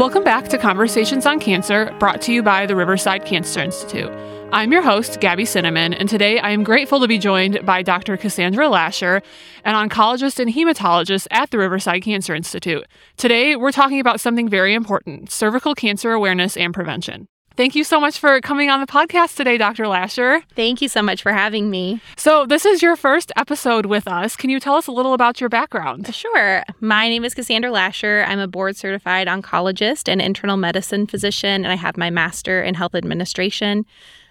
Welcome back to Conversations on Cancer, brought to you by the Riverside Cancer Institute. I'm your host, Gabby Cinnamon, and today I am grateful to be joined by Dr. Cassandra Lacher, an oncologist and hematologist at the Riverside Cancer Institute. Today, we're talking about something very important cervical cancer awareness and prevention. Thank you so much for coming on the podcast today, Dr. Lacher. Thank you so much for having me. So, this is your first episode with us. Can you tell us a little about your background? Sure. My name is Cassandra Lacher. I'm a board certified oncologist and internal medicine physician, and I have my master in health administration.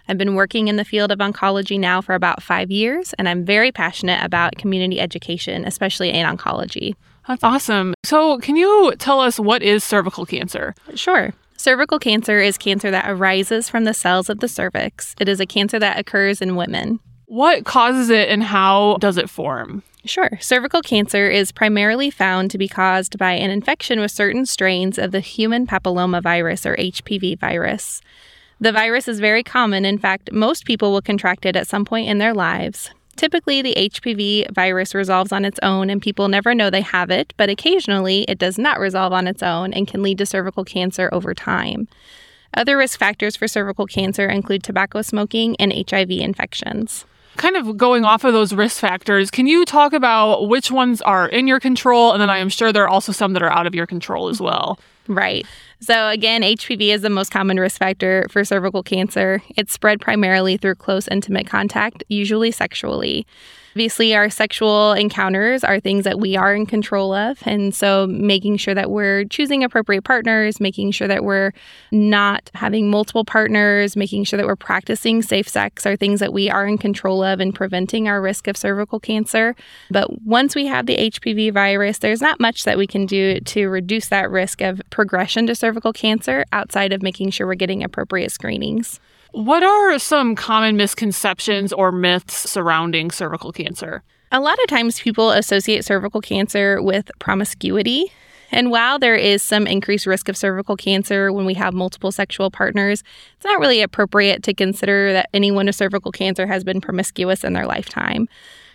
I've been working in the field of oncology now for about five years, and I'm very passionate about community education, especially in oncology. That's awesome. So, can you tell us what is cervical cancer? Sure. Cervical cancer is cancer that arises from the cells of the cervix. It is a cancer that occurs in women. What causes it and how does it form? Sure. Cervical cancer is primarily found to be caused by an infection with certain strains of the human papillomavirus or HPV virus. The virus is very common. In fact, most people will contract it at some point in their lives. Typically, the HPV virus resolves on its own and people never know they have it, but occasionally it does not resolve on its own and can lead to cervical cancer over time. Other risk factors for cervical cancer include tobacco smoking and HIV infections. Kind of going off of those risk factors, can you talk about which ones are in your control? And then I am sure there are also some that are out of your control as well. Right. So, again, HPV is the most common risk factor for cervical cancer. It's spread primarily through close, intimate contact, usually sexually. Obviously, our sexual encounters are things that we are in control of. And so, making sure that we're choosing appropriate partners, making sure that we're not having multiple partners, making sure that we're practicing safe sex are things that we are in control of and preventing our risk of cervical cancer. But once we have the HPV virus, there's not much that we can do to reduce that risk of progression to cervical cancer outside of making sure we're getting appropriate screenings. What are some common misconceptions or myths surrounding cervical cancer? A lot of times people associate cervical cancer with promiscuity. And while there is some increased risk of cervical cancer when we have multiple sexual partners, it's not really appropriate to consider that anyone with cervical cancer has been promiscuous in their lifetime.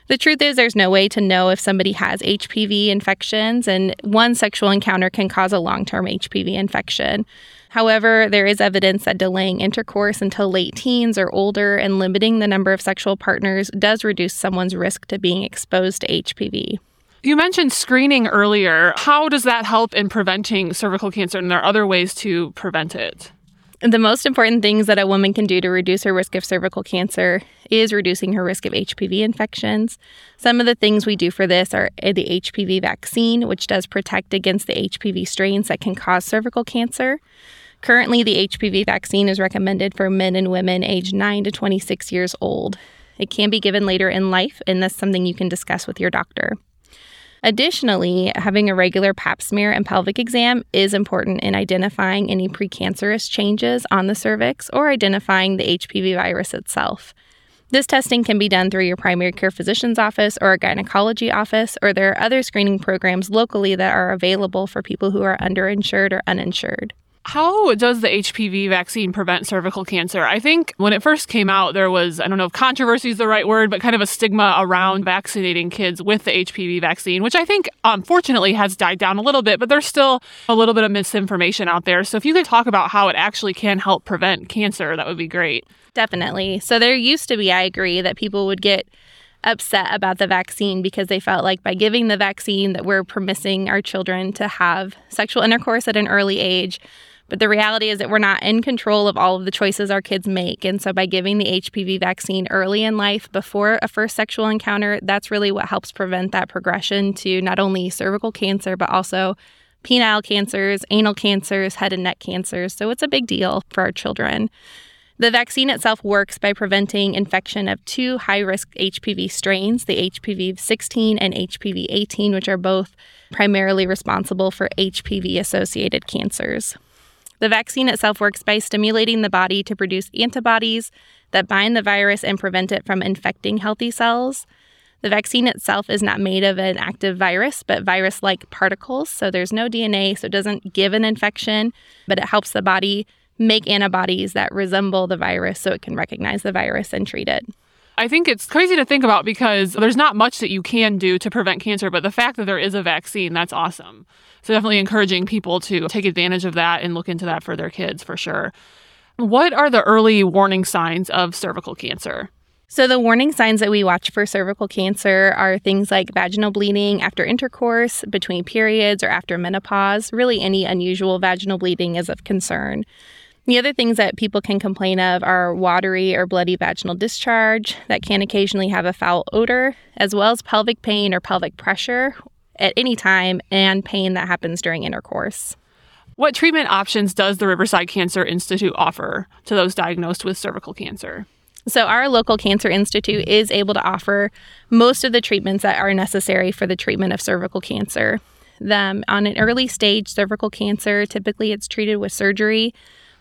The truth is, there's no way to know if somebody has HPV infections, and one sexual encounter can cause a long term HPV infection. However, there is evidence that delaying intercourse until late teens or older and limiting the number of sexual partners does reduce someone's risk to being exposed to HPV. You mentioned screening earlier. How does that help in preventing cervical cancer? And there are other ways to prevent it. The most important things that a woman can do to reduce her risk of cervical cancer is reducing her risk of HPV infections. Some of the things we do for this are uh, the HPV vaccine, which does protect against the HPV strains that can cause cervical cancer. Currently, the HPV vaccine is recommended for men and women aged 9 to 26 years old. It can be given later in life, and that's something you can discuss with your doctor. Additionally, having a regular pap smear and pelvic exam is important in identifying any precancerous changes on the cervix or identifying the HPV virus itself. This testing can be done through your primary care physician's office or a gynecology office, or there are other screening programs locally that are available for people who are underinsured or uninsured. How does the HPV vaccine prevent cervical cancer? I think when it first came out, there was, I don't know if controversy is the right word, but kind of a stigma around vaccinating kids with the HPV vaccine, which I think unfortunately has died down a little bit, but there's still a little bit of misinformation out there. So if you could talk about how it actually can help prevent cancer, that would be great. Definitely. So there used to be, I agree, that people would get upset about the vaccine because they felt like by giving the vaccine that we're permitting our children to have sexual intercourse at an early age but the reality is that we're not in control of all of the choices our kids make. And so by giving the HPV vaccine early in life before a first sexual encounter, that's really what helps prevent that progression to not only cervical cancer, but also penile cancers, anal cancers, head and neck cancers. So it's a big deal for our children. The vaccine itself works by preventing infection of two high risk HPV strains, the HPV 16 and HPV 18, which are both primarily responsible for HPV associated cancers. The vaccine itself works by stimulating the body to produce antibodies that bind the virus and prevent it from infecting healthy cells. The vaccine itself is not made of an active virus, but virus like particles. So there's no DNA, so it doesn't give an infection, but it helps the body make antibodies that resemble the virus so it can recognize the virus and treat it. I think it's crazy to think about because there's not much that you can do to prevent cancer, but the fact that there is a vaccine, that's awesome. So, definitely encouraging people to take advantage of that and look into that for their kids for sure. What are the early warning signs of cervical cancer? So, the warning signs that we watch for cervical cancer are things like vaginal bleeding after intercourse, between periods, or after menopause. Really, any unusual vaginal bleeding is of concern. The other things that people can complain of are watery or bloody vaginal discharge that can occasionally have a foul odor, as well as pelvic pain or pelvic pressure at any time, and pain that happens during intercourse. What treatment options does the Riverside Cancer Institute offer to those diagnosed with cervical cancer? So, our local cancer institute is able to offer most of the treatments that are necessary for the treatment of cervical cancer. Them on an early stage cervical cancer, typically it's treated with surgery.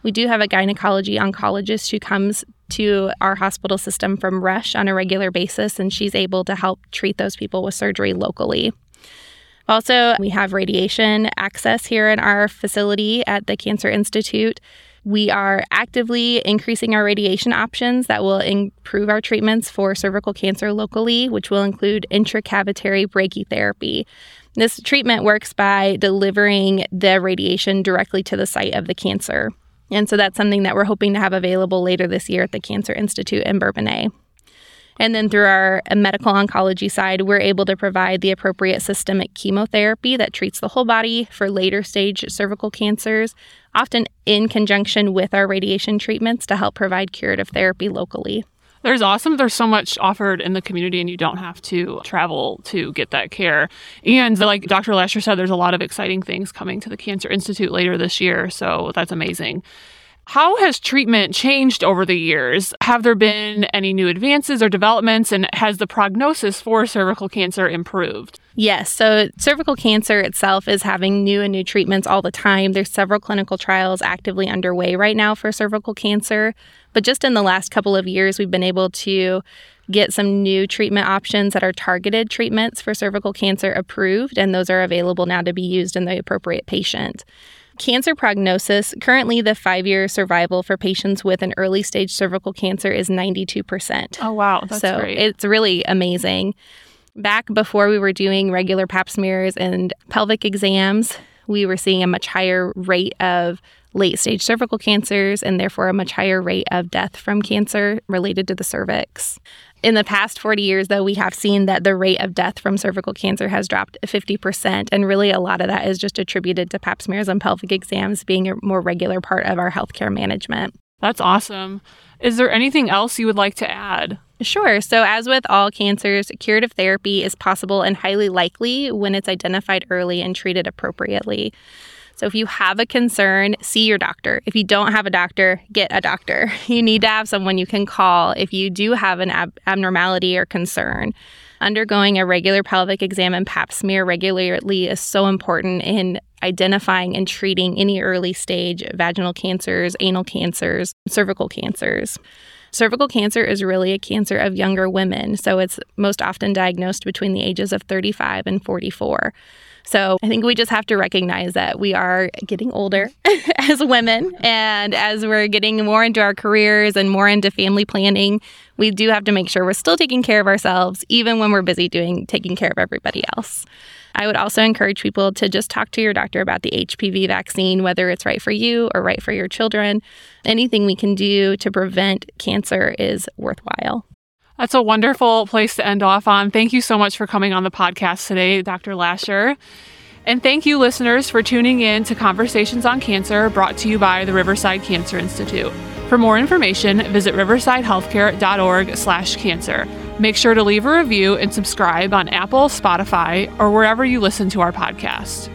We do have a gynecology oncologist who comes to our hospital system from Rush on a regular basis, and she's able to help treat those people with surgery locally. Also, we have radiation access here in our facility at the Cancer Institute. We are actively increasing our radiation options that will improve our treatments for cervical cancer locally, which will include intracavitary brachytherapy. This treatment works by delivering the radiation directly to the site of the cancer. And so that's something that we're hoping to have available later this year at the Cancer Institute in Bourbonnais. And then through our medical oncology side, we're able to provide the appropriate systemic chemotherapy that treats the whole body for later stage cervical cancers, often in conjunction with our radiation treatments to help provide curative therapy locally. There's awesome. There's so much offered in the community, and you don't have to travel to get that care. And like Dr. Lacher said, there's a lot of exciting things coming to the Cancer Institute later this year. So that's amazing. How has treatment changed over the years? Have there been any new advances or developments, and has the prognosis for cervical cancer improved? Yes. So, cervical cancer itself is having new and new treatments all the time. There's several clinical trials actively underway right now for cervical cancer. But just in the last couple of years, we've been able to get some new treatment options that are targeted treatments for cervical cancer approved, and those are available now to be used in the appropriate patient. Cancer prognosis currently, the five year survival for patients with an early stage cervical cancer is 92%. Oh, wow. That's so great. it's really amazing. Back before we were doing regular pap smears and pelvic exams, we were seeing a much higher rate of late stage cervical cancers and therefore a much higher rate of death from cancer related to the cervix. In the past 40 years, though, we have seen that the rate of death from cervical cancer has dropped 50%. And really, a lot of that is just attributed to pap smears and pelvic exams being a more regular part of our healthcare management. That's awesome. Is there anything else you would like to add? Sure. So, as with all cancers, curative therapy is possible and highly likely when it's identified early and treated appropriately. So if you have a concern, see your doctor. If you don't have a doctor, get a doctor. You need to have someone you can call if you do have an ab- abnormality or concern. Undergoing a regular pelvic exam and pap smear regularly is so important in identifying and treating any early stage vaginal cancers, anal cancers, cervical cancers. Cervical cancer is really a cancer of younger women, so it's most often diagnosed between the ages of 35 and 44. So I think we just have to recognize that we are getting older as women. And as we're getting more into our careers and more into family planning, we do have to make sure we're still taking care of ourselves, even when we're busy doing taking care of everybody else. I would also encourage people to just talk to your doctor about the HPV vaccine, whether it's right for you or right for your children. Anything we can do to prevent cancer is worthwhile. That's a wonderful place to end off on. Thank you so much for coming on the podcast today, Dr. Lacher. And thank you, listeners, for tuning in to Conversations on Cancer brought to you by the Riverside Cancer Institute. For more information, visit riversidehealthcare.org slash cancer. Make sure to leave a review and subscribe on Apple, Spotify, or wherever you listen to our podcast.